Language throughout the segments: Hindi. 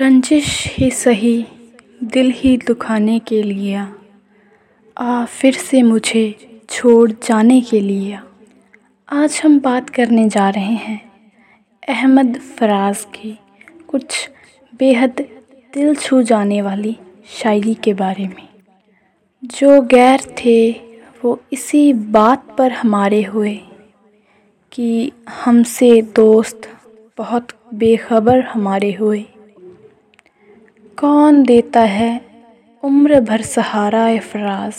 रंजिश ही सही, दिल ही दुखाने के लिए। आ, फिर से मुझे छोड़ जाने के लिए। आज हम बात करने जा रहे हैं अहमद फराज की कुछ बेहद दिल छू जाने वाली शायरी के बारे में। जो गैर थे, वो इसी बात पर हमारे हुए कि हमसे दोस्त बहुत बेखबर हमारे हुए। कौन देता है उम्र भर सहारा फराज?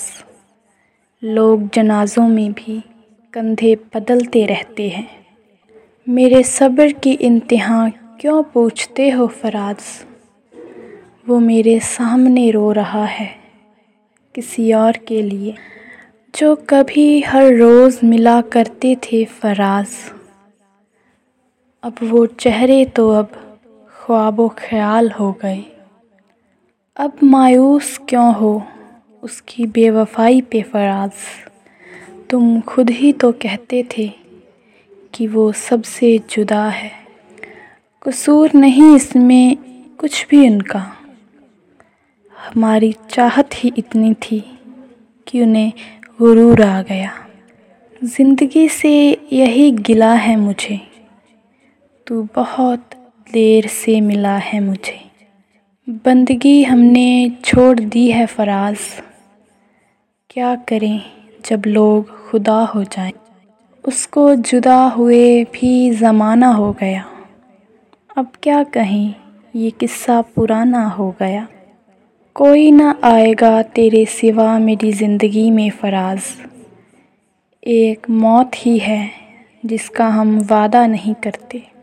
लोग जनाजों में भी कंधे बदलते रहते हैं। मेरे सब्र की इंतहा क्यों पूछते हो फराज? वो मेरे सामने रो रहा है किसी और के लिए, जो कभी हर रोज़ मिला करते थे फराज। अब वो चेहरे तो अब ख्वाबो ख्याल हो गए। अब मायूस क्यों हो? उसकी बेवफाई पे फराज। तुम खुद ही तो कहते थे कि वो सबसे जुदा है। कसूर नहीं इसमें कुछ भी उनका। हमारी चाहत ही इतनी थी कि उन्हें गुरूर आ गया। ज़िंदगी से यही गिला है मुझे। तू बहुत देर से मिला है मुझे। बंदगी हमने छोड़ दी है फराज। क्या करें जब लोग खुदा हो जाए? उसको जुदा हुए भी ज़माना हो गया। अब क्या कहें, ये किस्सा पुराना हो गया। कोई ना आएगा तेरे सिवा मेरी ज़िंदगी में फराज। एक मौत ही है जिसका हम वादा नहीं करते।